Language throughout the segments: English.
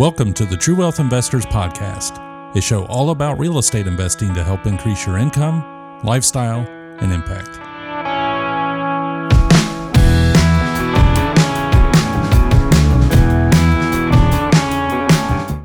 Welcome to the True Wealth Investors Podcast, a show all about real estate investing to help increase your income, lifestyle, and impact.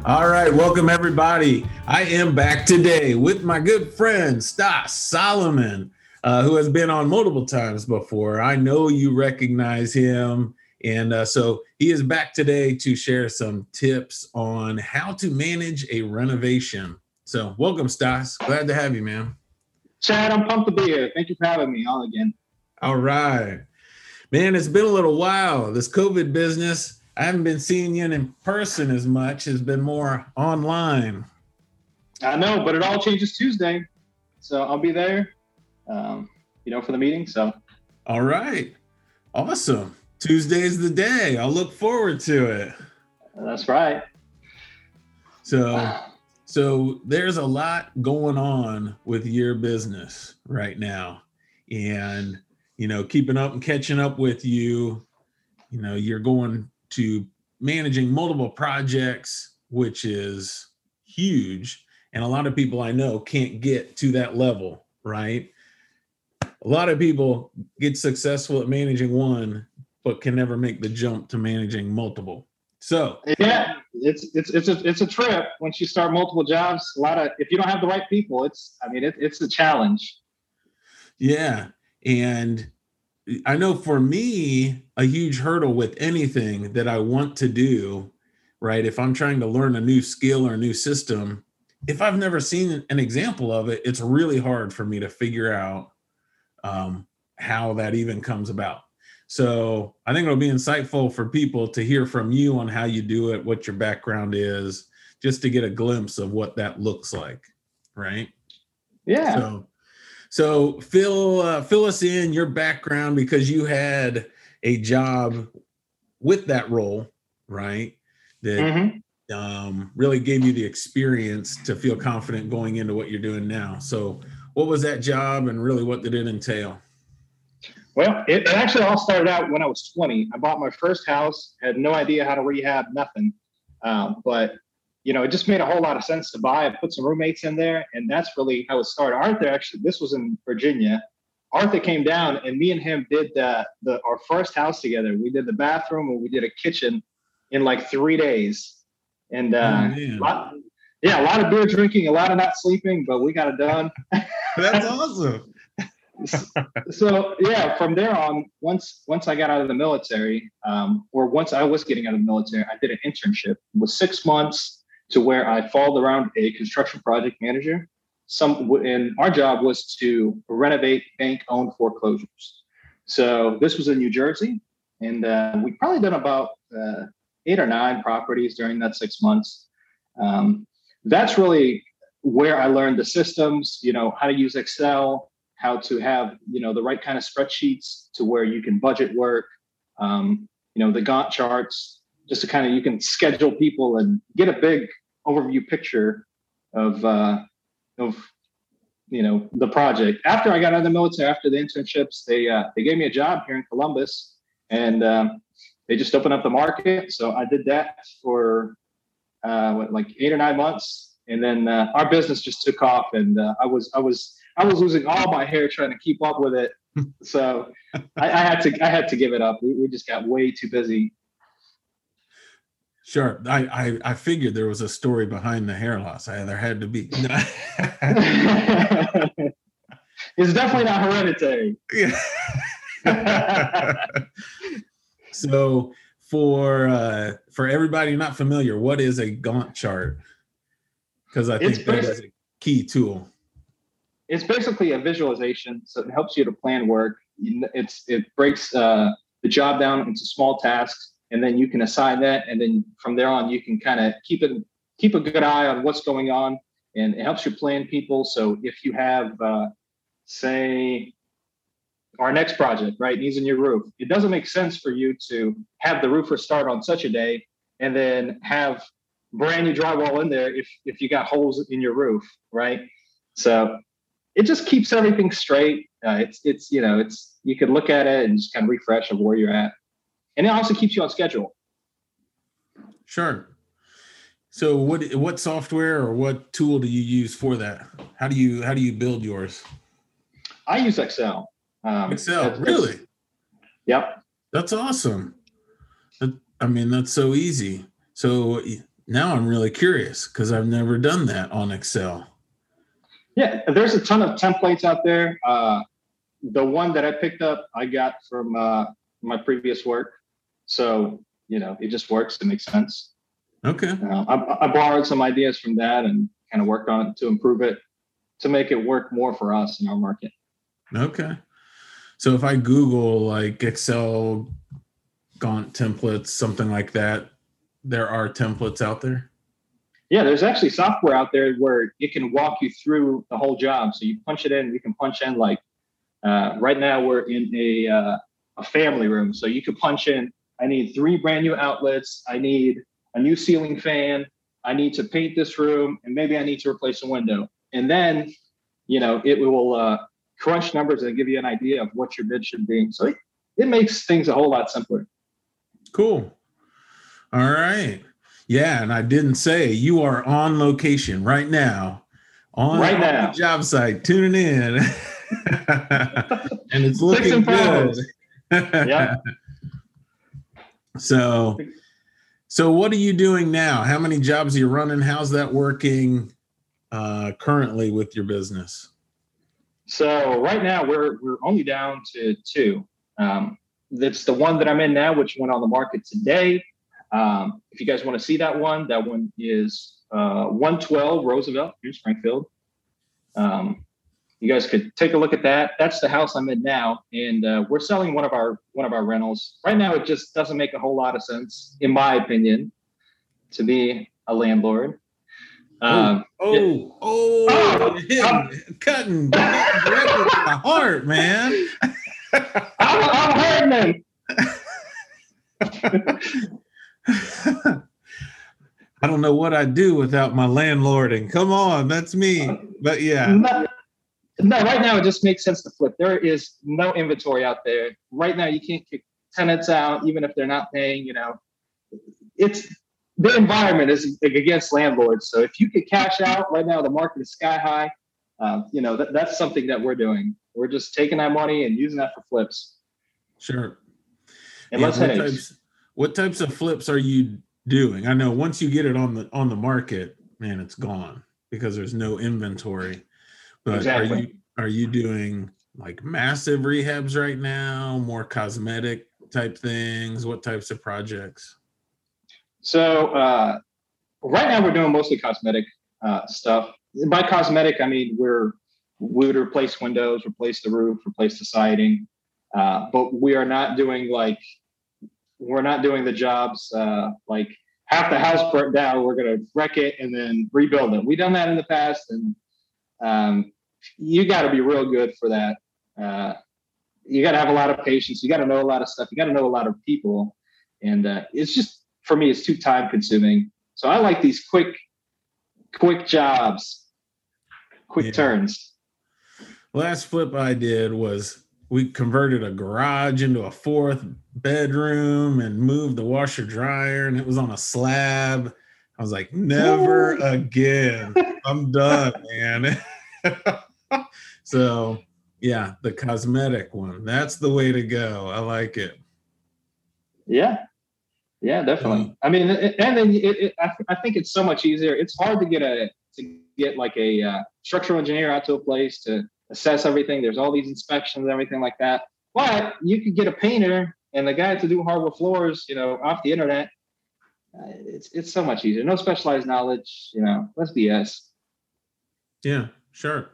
All right, welcome everybody. I am back today with my good friend Stas Solomon, uh, who has been on multiple times before. I know you recognize him. And uh, so he is back today to share some tips on how to manage a renovation. So, welcome, Stas. Glad to have you, man. Chad, I'm pumped to be here. Thank you for having me on again. All right. Man, it's been a little while. This COVID business, I haven't been seeing you in person as much, it's been more online. I know, but it all changes Tuesday. So I'll be there, um, you know, for the meeting. So, all right. Awesome. Tuesday's the day. I'll look forward to it. That's right. So, so there's a lot going on with your business right now, and you know, keeping up and catching up with you. You know, you're going to managing multiple projects, which is huge, and a lot of people I know can't get to that level, right? A lot of people get successful at managing one but can never make the jump to managing multiple. So yeah, it's it's it's a it's a trip once you start multiple jobs. A lot of if you don't have the right people, it's I mean it, it's a challenge. Yeah, and I know for me a huge hurdle with anything that I want to do, right? If I'm trying to learn a new skill or a new system, if I've never seen an example of it, it's really hard for me to figure out um, how that even comes about. So I think it'll be insightful for people to hear from you on how you do it, what your background is, just to get a glimpse of what that looks like, right? Yeah. So, so fill uh, fill us in your background because you had a job with that role, right? That mm-hmm. um, really gave you the experience to feel confident going into what you're doing now. So, what was that job, and really, what did it entail? Well, it, it, actually all started out when I was 20. I bought my first house, had no idea how to rehab, nothing. Um, but you know, it just made a whole lot of sense to buy. I put some roommates in there, and that's really how it started. Arthur actually, this was in Virginia. Arthur came down, and me and him did the, the our first house together. We did the bathroom and we did a kitchen in like three days. And uh, oh, lot, yeah, a lot of beer drinking, a lot of not sleeping, but we got it done. That's awesome so yeah, from there on, once once I got out of the military, um, or once I was getting out of the military, I did an internship. It was six months to where I followed around a construction project manager. Some and our job was to renovate bank-owned foreclosures. So this was in New Jersey, and uh, we probably done about uh, eight or nine properties during that six months. Um, that's really where I learned the systems, you know, how to use Excel, how to have you know the right kind of spreadsheets to where you can budget work um, you know the gantt charts just to kind of you can schedule people and get a big overview picture of uh, of you know the project. After i got out of the military after the internships they uh, they gave me a job here in columbus and um, they just opened up the market. So i did that for uh, what, like eight or nine months and then uh, our business just took off and uh, i was i was I was losing all my hair trying to keep up with it. So I, I, had to I had to give it up. We, we just got way too busy. Sure, I, I I figured there was a story behind the hair loss. I, there had to be. it's definitely not hereditary. Yeah. so for uh, for everybody not familiar, what is a Gantt chart? Because I think that is a key tool it's basically a visualization, so it helps you to plan work. It's it breaks uh, the job down into small tasks, and then you can assign that, and then from there on, you can kind of keep it keep a good eye on what's going on, and it helps you plan people. So if you have, uh, say, our next project, right, needs a new roof, it doesn't make sense for you to have the roofer start on such a day and then have brand new drywall in there if if you got holes in your roof, right? So it just keeps everything straight. Uh, it's it's you know it's you can look at it and just kind of refresh of where you're at, and it also keeps you on schedule. Sure. So what what software or what tool do you use for that? How do you how do you build yours? I use Excel. Um, Excel, really? Yep. That's awesome. I mean, that's so easy. So now I'm really curious because I've never done that on Excel. Yeah, there's a ton of templates out there. Uh, the one that I picked up, I got from uh, my previous work. So, you know, it just works. It makes sense. Okay. Uh, I, I, borrowed some ideas from that and kind of worked on it to improve it to make it work more for us in our market. Okay. So if I Google like Excel Gantt templates, something like that, there are templates out there. Yeah, there's actually software out there where it can walk you through the whole job. So you punch it in, you can punch in like uh, right now we're in a uh, a family room, so you could punch in. I need three brand new outlets. I need a new ceiling fan. I need to paint this room, and maybe I need to replace a window. And then, you know, it will uh, crunch numbers and give you an idea of what your bid should be. So it, it makes things a whole lot simpler. Cool. All right. Yeah, and I didn't say you are on location right now, on right now job site, tuning in, and it's looking good. yeah. So, so what are you doing now? How many jobs are you running? How's that working uh, currently with your business? So right now we're we're only down to two. Um, that's the one that I'm in now, which went on the market today. Um, if you guys want to see that one, that one is uh, 112 Roosevelt in Springfield. Um, you guys could take a look at that. That's the house I'm in now, and uh, we're selling one of our one of our rentals right now. It just doesn't make a whole lot of sense, in my opinion, to be a landlord. Um, oh, yeah. oh, oh, oh cutting directly to my heart, man. I'm, I'm hurting I don't know what I'd do without my landlording. Come on, that's me. But yeah. No, right now it just makes sense to flip. There is no inventory out there. Right now you can't kick tenants out even if they're not paying, you know. It's the environment is against landlords. So if you could cash out right now, the market is sky high. Um, you know, that, that's something that we're doing. We're just taking that money and using that for flips. Sure. And yeah, what types, what types of flips are you doing? I know once you get it on the on the market, man, it's gone because there's no inventory. But exactly. are you are you doing like massive rehabs right now, more cosmetic type things? What types of projects? So uh, right now we're doing mostly cosmetic uh, stuff. By cosmetic, I mean we're we would replace windows, replace the roof, replace the siding, uh, but we are not doing like we're not doing the jobs uh, like half the house burnt down. We're going to wreck it and then rebuild it. We've done that in the past, and um, you got to be real good for that. Uh, you got to have a lot of patience. You got to know a lot of stuff. You got to know a lot of people, and uh, it's just for me, it's too time consuming. So I like these quick, quick jobs, quick yeah. turns. Last flip I did was we converted a garage into a fourth bedroom and moved the washer dryer, and it was on a slab. I was like, never again. I'm done, man. so yeah, the cosmetic one. That's the way to go. I like it. Yeah. Yeah, definitely. I mean, and then it, it, I, I, think it's so much easier. It's hard to get a to get like a uh, structural engineer out to a place to assess everything. There's all these inspections and everything like that. But you could get a painter and the guy to do hardwood floors, you know, off the internet. Uh, it's it's so much easier. No specialized knowledge, you know. Let's BS. Yeah, Sure.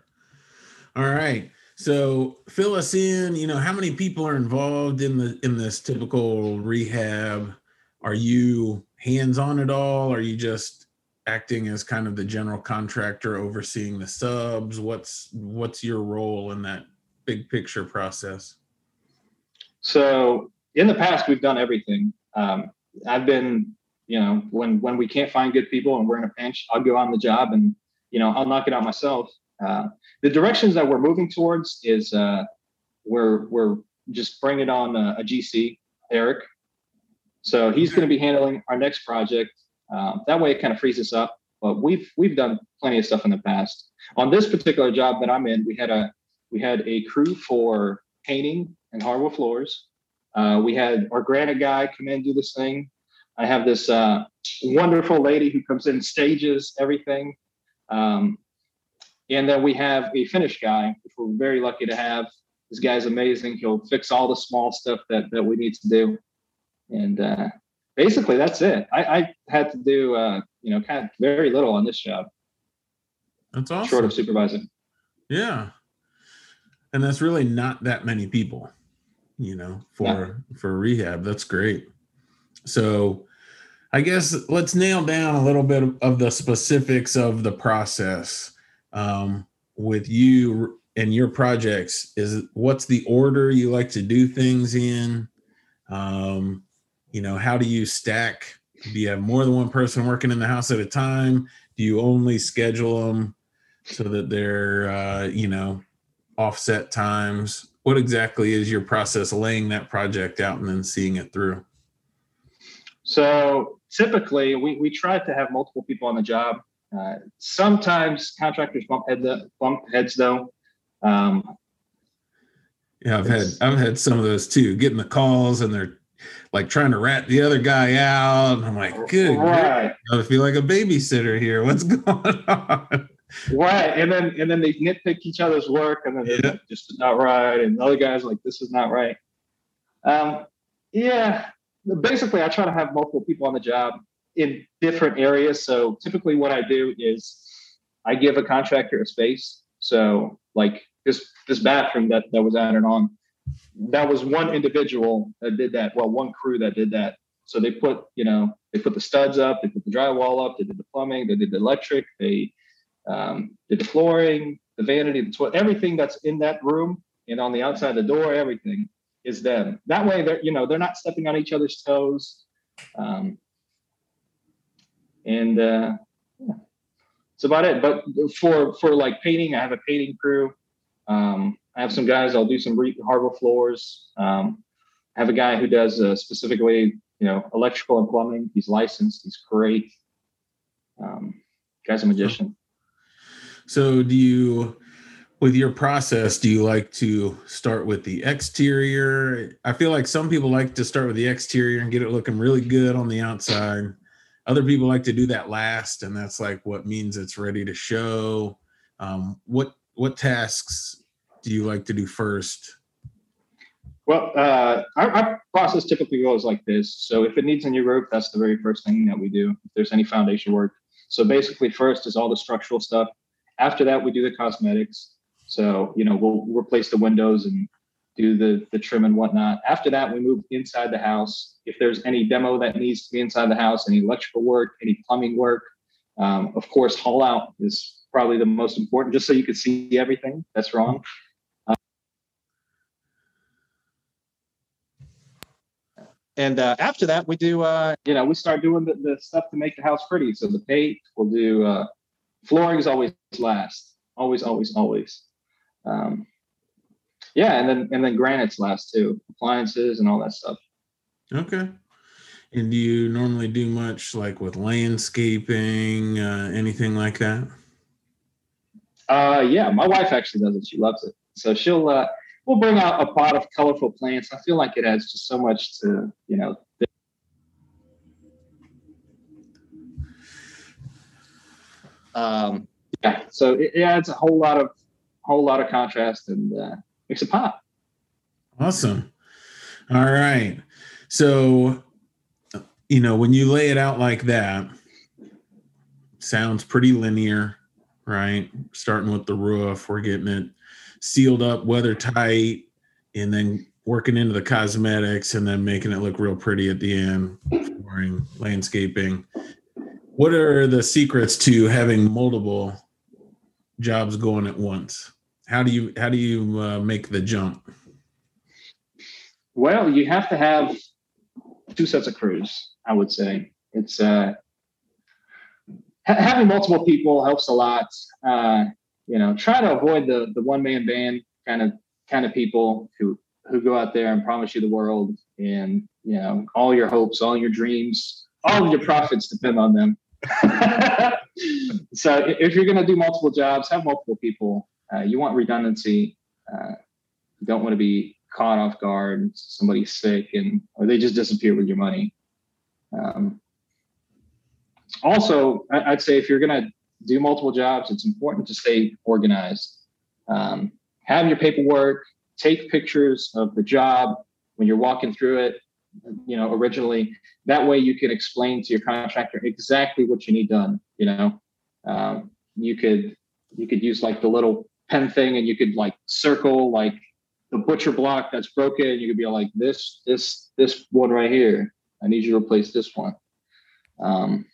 All right. So fill us in. You know, how many people are involved in the in this typical rehab? Are you hands on at all? Are you just acting as kind of the general contractor overseeing the subs? What's what's your role in that big picture process? So in the past, we've done everything. Um, I've been, you know, when when we can't find good people and we're in a pinch, I'll go on the job and you know I'll knock it out myself. Uh, the directions that we're moving towards is uh, we're we're just bringing on a, a GC, Eric. So he's going to be handling our next project. Um, that way, it kind of frees us up. But we've we've done plenty of stuff in the past. On this particular job that I'm in, we had a we had a crew for painting and hardwood floors. Uh, we had our granite guy come in do this thing. I have this uh, wonderful lady who comes in stages everything. Um, and then we have a finish guy, which we're very lucky to have. This guy's amazing. He'll fix all the small stuff that, that we need to do. And uh, basically, that's it. I, I had to do, uh, you know, kind of very little on this job. That's awesome. Short of supervising. Yeah. And that's really not that many people, you know, for yeah. for rehab. That's great. So I guess let's nail down a little bit of the specifics of the process um, with you and your projects. Is what's the order you like to do things in? Um, you know, how do you stack? Do you have more than one person working in the house at a time? Do you only schedule them so that they're, uh, you know, offset times? What exactly is your process laying that project out and then seeing it through? So typically, we, we try to have multiple people on the job. Uh, sometimes contractors bump head the, bump heads though. Um, yeah, I've had I've had some of those too. Getting the calls and they're like trying to rat the other guy out. I'm like, good. Right. I feel like a babysitter here. What's going on? Right. And then and then they nitpick each other's work and then yeah. just not right. And the other guy's like, this is not right. Um, yeah. Basically, I try to have multiple people on the job in different areas. So typically what I do is I give a contractor a space. So like this this bathroom that, that was added on, that was one individual that did that. Well, one crew that did that. So they put, you know, they put the studs up, they put the drywall up, they did the plumbing, they did the electric, they um, did the flooring, the vanity, the toilet, everything that's in that room and on the outside of the door, everything is them. That way, they're you know they're not stepping on each other's toes, um, and uh, yeah, it's about it. But for for like painting, I have a painting crew. Um, I have some guys. I'll do some hardwood floors. Um, I have a guy who does uh, specifically, you know, electrical and plumbing. He's licensed. He's great. Um, guy's a magician. So, do you, with your process, do you like to start with the exterior? I feel like some people like to start with the exterior and get it looking really good on the outside. Other people like to do that last, and that's like what means it's ready to show. Um, what what tasks do you like to do first? Well, uh, our, our, process typically goes like this. So if it needs a new roof, that's the very first thing that we do. If there's any foundation work, so basically first is all the structural stuff. After that, we do the cosmetics. So you know we'll replace the windows and do the the trim and whatnot. After that, we move inside the house. If there's any demo that needs to be inside the house, any electrical work, any plumbing work, um, of course, haul out is probably the most important, just so you can see everything that's wrong. And uh, after that, we do, uh, you know, we start doing the, the, stuff to make the house pretty. So the paint, we'll do uh, flooring is always last, always, always, always. Um, yeah, and then and then granite's last too, appliances and all that stuff. Okay. And do you normally do much like with landscaping, uh, anything like that? Uh, yeah, my wife actually does it. She loves it. So she'll uh, we'll bring out a pot of colorful plants. I feel like it adds just so much to you know. Um, yeah, so it, it adds a whole lot of whole lot of contrast and uh, makes it pop. Awesome. All right. So, you know, when you lay it out like that, sounds pretty linear, right? Starting with the roof, we're getting it sealed up, weather tight, and then working into the cosmetics and then making it look real pretty at the end, flooring, landscaping. What are the secrets to having multiple jobs going at once? How do you how do you uh, make the jump? Well, you have to have two sets of crews. I would say it's uh, ha- having multiple people helps a lot. Uh, you know, try to avoid the the one man band kind of kind of people who who go out there and promise you the world and you know all your hopes, all your dreams all of your profits depend on them. so if you're going to do multiple jobs, have multiple people. Uh, you want redundancy. Uh, you don't want to be caught off guard. Somebody's sick and or they just disappear with your money. Um, also, I'd say if you're going to do multiple jobs, it's important to stay organized. Um, have your paperwork, take pictures of the job when you're walking through it, you know, originally. That way you can explain to your contractor exactly what you need done. You know, um, you could you could use like the little pen thing and you could like circle like the butcher block that's broken. You could be like this, this, this one right here. I need you to replace this one. Um,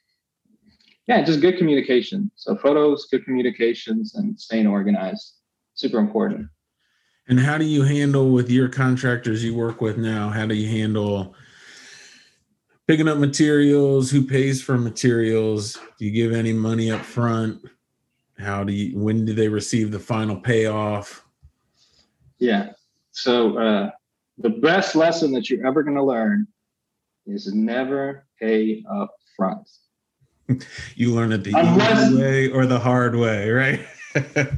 yeah, just good communication. So photos, good communications, and staying organized, super important. And how do you handle with your contractors you work with now? How do you handle picking up materials? Who pays for materials? Do you give any money up front? How do you? When do they receive the final payoff? Yeah. So uh, the best lesson that you're ever going to learn is never pay up front. you learn it the unless, easy way or the hard way, right?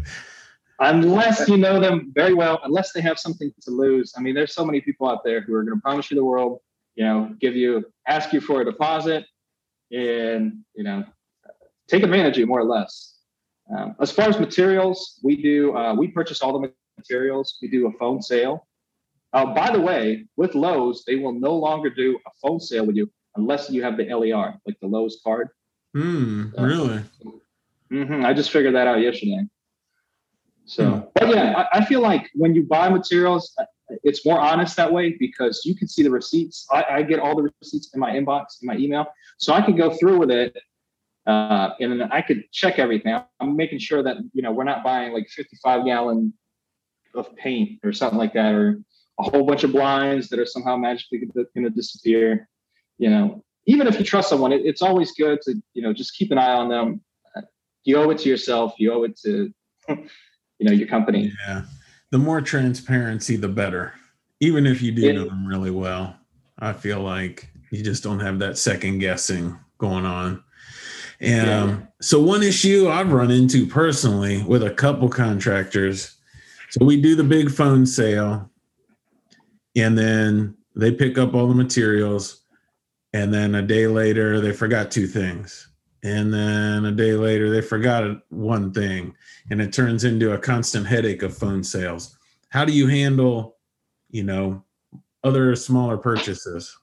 unless you know them very well, unless they have something to lose. I mean, there's so many people out there who are going to promise you the world, you know, give you, ask you for a deposit, and you know, take advantage of you more or less. Um, as far as materials, we do uh, we purchase all the materials. We do a phone sale. Uh, by the way, with Lowe's, they will no longer do a phone sale with you unless you have the LER, like the Lowe's card. Hmm, really? Mm-hmm, I just figured that out yesterday. So, hmm. but yeah, I, I, feel like when you buy materials, uh, it's more honest that way because you can see the receipts. I, I get all the receipts in my inbox, in my email, so I can go through with it, uh, and then I could check everything. I'm making sure that you know we're not buying like 55 gallon of paint or something like that, or a whole bunch of blinds that are somehow magically going to disappear. You know, even if you trust someone, it, it's always good to you know just keep an eye on them. You owe it to yourself. You owe it to you know your company. Yeah, the more transparency, the better. Even if you do it, know them really well, I feel like you just don't have that second guessing going on. And yeah. um, so one issue I've run into personally with a couple contractors. So we do the big phone sale, and then they pick up all the materials and then a day later they forgot two things. And then a day later they forgot one thing. And it turns into a constant headache of phone sales. How do you handle you know other smaller purchases?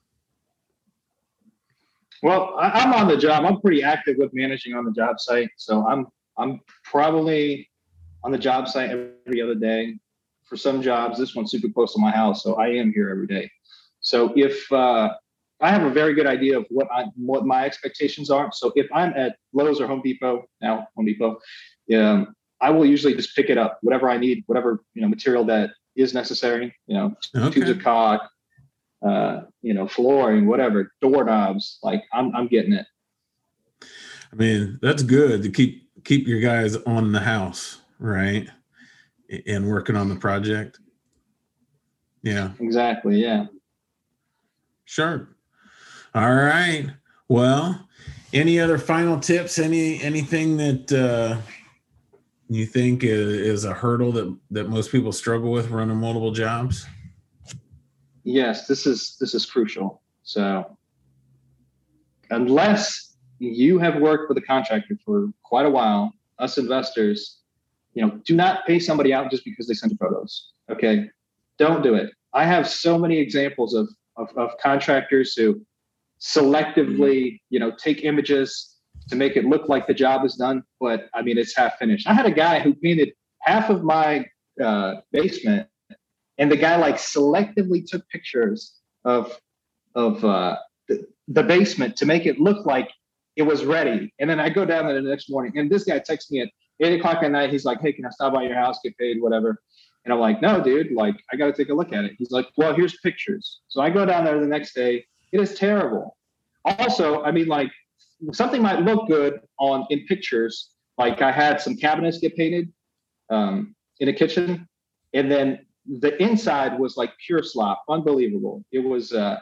Well i'm on the job. I'm pretty active with managing on the job site. So i'm i'm probably on the job site every other day. For some jobs this one's super close to my house so i am here every day. So if uh, I have a very good idea of what I what my expectations are. So if I'm at Lowe's or Home Depot now, Home Depot, um, I will usually just pick it up, whatever I need, whatever you know material that is necessary. You know, okay. tubes of caulk, uh, you know, flooring, whatever, doorknobs. Like I'm I'm getting it. I mean, that's good to keep keep your guys on the house, right? And working on the project. Yeah. Exactly. Yeah. Sure. All right. Well, any other final tips? Any anything that uh, you think is, a hurdle that that most people struggle with running multiple jobs? Yes, this is this is crucial. So, unless you have worked with a contractor for quite a while, us investors, you know, do not pay somebody out just because they sent you photos. Okay, don't do it. I have so many examples of of, of contractors who selectively, you know, take images to make it look like the job is done, but I mean, it's half finished. I had a guy who painted half of my uh, basement, and the guy like selectively took pictures of of uh, the, the basement to make it look like it was ready. And then I go down there the next morning, and this guy texts me at eight o'clock at night. He's like, "Hey, can I stop by your house, get paid, whatever?" And I'm like, "No, dude. Like, I got to take a look at it." He's like, "Well, here's pictures." So I go down there the next day. It is terrible. Also, I mean, like something might look good on in pictures. Like I had some cabinets get painted um, in a kitchen, and then the inside was like pure slop, unbelievable. It was uh,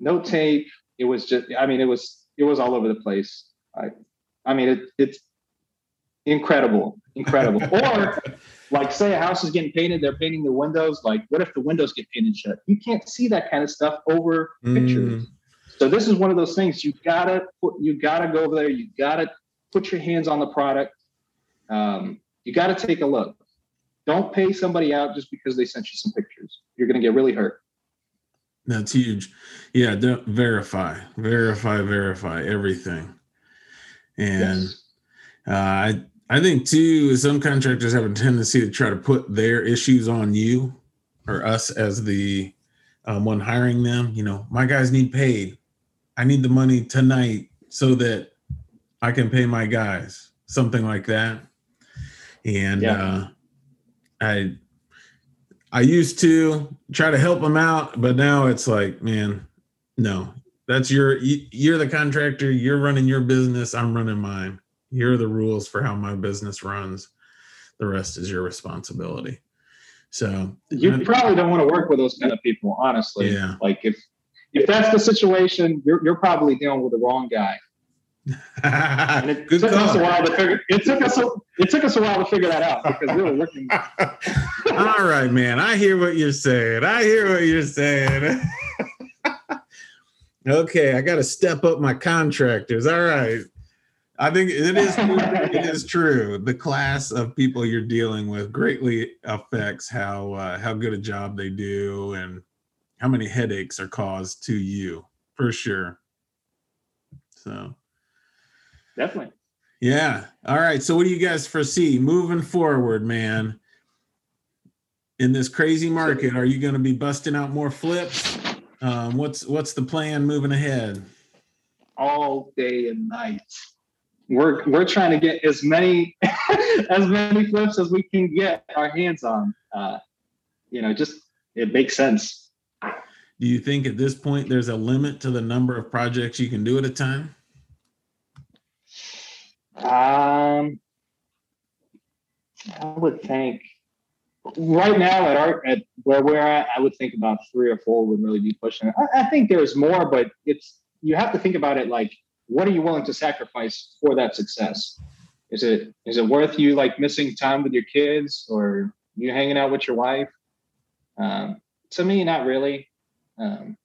no tape. It was just, I mean, it was it was all over the place. I, I mean, it, it's incredible, incredible. or like, say a house is getting painted, they're painting the windows. Like, what if the windows get painted shut? You can't see that kind of stuff over mm. pictures. So this is one of those things you gotta put, you gotta go over there. You gotta put your hands on the product. Um, you gotta take a look. Don't pay somebody out just because they sent you some pictures. You're gonna get really hurt. That's huge. Yeah, don't verify, verify, verify everything. And yes. Uh, I I think too, some contractors have a tendency to try to put their issues on you or us as the um, one hiring them. You know, my guys need paid. I need the money tonight so that I can pay my guys, something like that. And yeah. uh, I I used to try to help them out, but now it's like, man, no, that's your you're the contractor, you're running your business, I'm running mine. Here are the rules for how my business runs. The rest is your responsibility. So you I, probably don't want to work with those kind of people, honestly. Yeah. Like if if that's the situation, you're you're probably dealing with the wrong guy. and it Good took call. us a while to figure. It took us. A, it took us a while to figure that out because we were working. All right, man. I hear what you're saying. I hear what you're saying. okay, I got to step up my contractors. All right. I think it is it is true. The class of people you're dealing with greatly affects how uh, how good a job they do and how many headaches are caused to you for sure. So definitely. Yeah. All right. So what do you guys foresee moving forward, man? In this crazy market, are you going to be busting out more flips? Um, what's what's the plan moving ahead? All day and night. We're we're trying to get as many as many flips as we can get our hands on. Uh, you know, just it makes sense. Do you think at this point there's a limit to the number of projects you can do at a time? Um, I would think right now at our at where we're at, I would think about three or four would really be pushing. I, I think there's more, but it's you have to think about it like what are you willing to sacrifice for that success? Is it is it worth you like missing time with your kids or you hanging out with your wife? Um, to me, not really. Um,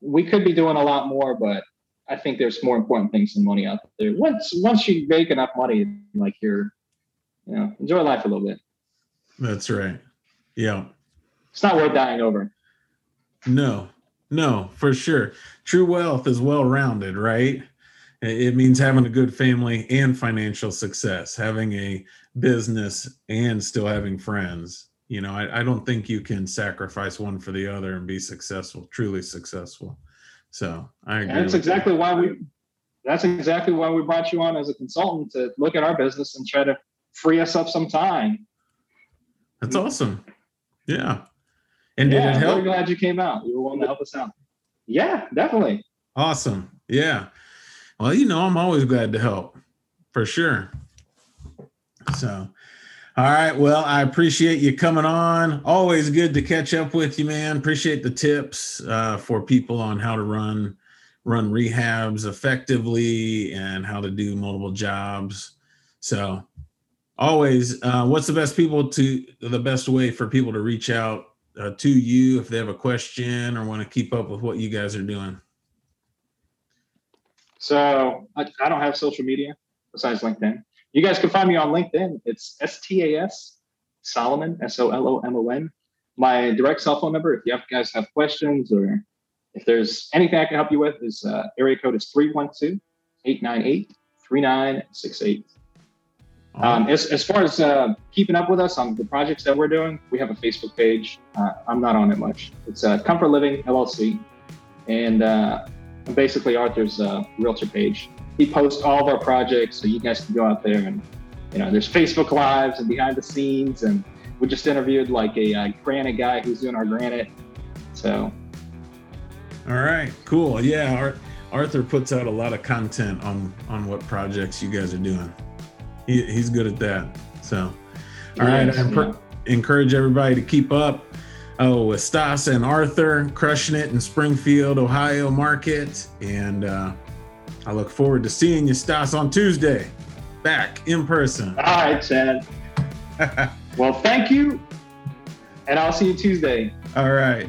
we could be doing a lot more, but I think there's more important things than money out there. Once once you make enough money, like you're, you know, enjoy life a little bit. That's right. Yeah. It's not worth dying over. No, no, for sure. True wealth is well rounded, right? It means having a good family and financial success, having a business and still having friends. You know, I, I don't think you can sacrifice one for the other and be successful, truly successful. So I agree. that's exactly that. why we that's exactly why we brought you on as a consultant to look at our business and try to free us up some time. That's awesome. Yeah. And yeah, did it help? I'm glad you came out. You were willing to help us out. Yeah, definitely. Awesome. Yeah. Well, you know, I'm always glad to help for sure. So all right. Well, I appreciate you coming on. Always good to catch up with you, man. Appreciate the tips uh, for people on how to run run rehabs effectively and how to do multiple jobs. So, always, uh, what's the best people to the best way for people to reach out uh, to you if they have a question or want to keep up with what you guys are doing? So, I, I don't have social media besides LinkedIn. You guys can find me on LinkedIn. It's S T A S Solomon, S O L O M O N. My direct cell phone number, if you guys have questions or if there's anything I can help you with, is uh, area code is 312 898 3968. Um, as, as far as uh, keeping up with us on the projects that we're doing, we have a Facebook page. Uh, I'm not on it much. It's uh, Comfort Living LLC. And uh, basically Arthur's uh, realtor page he posts all of our projects, so you guys can go out there and you know, there's Facebook lives and behind the scenes, and we just interviewed like a, a granite guy who's doing our granite. So, all right, cool. Yeah, Arthur puts out a lot of content on on what projects you guys are doing. He, he's good at that. So, all right, yes, I yeah. encourage everybody to keep up. Oh, with Stas and Arthur crushing it in Springfield, Ohio market, and uh, I look forward to seeing you, Stas, on Tuesday, back in person. All right, Chad. well, thank you, and I'll see you Tuesday. All right.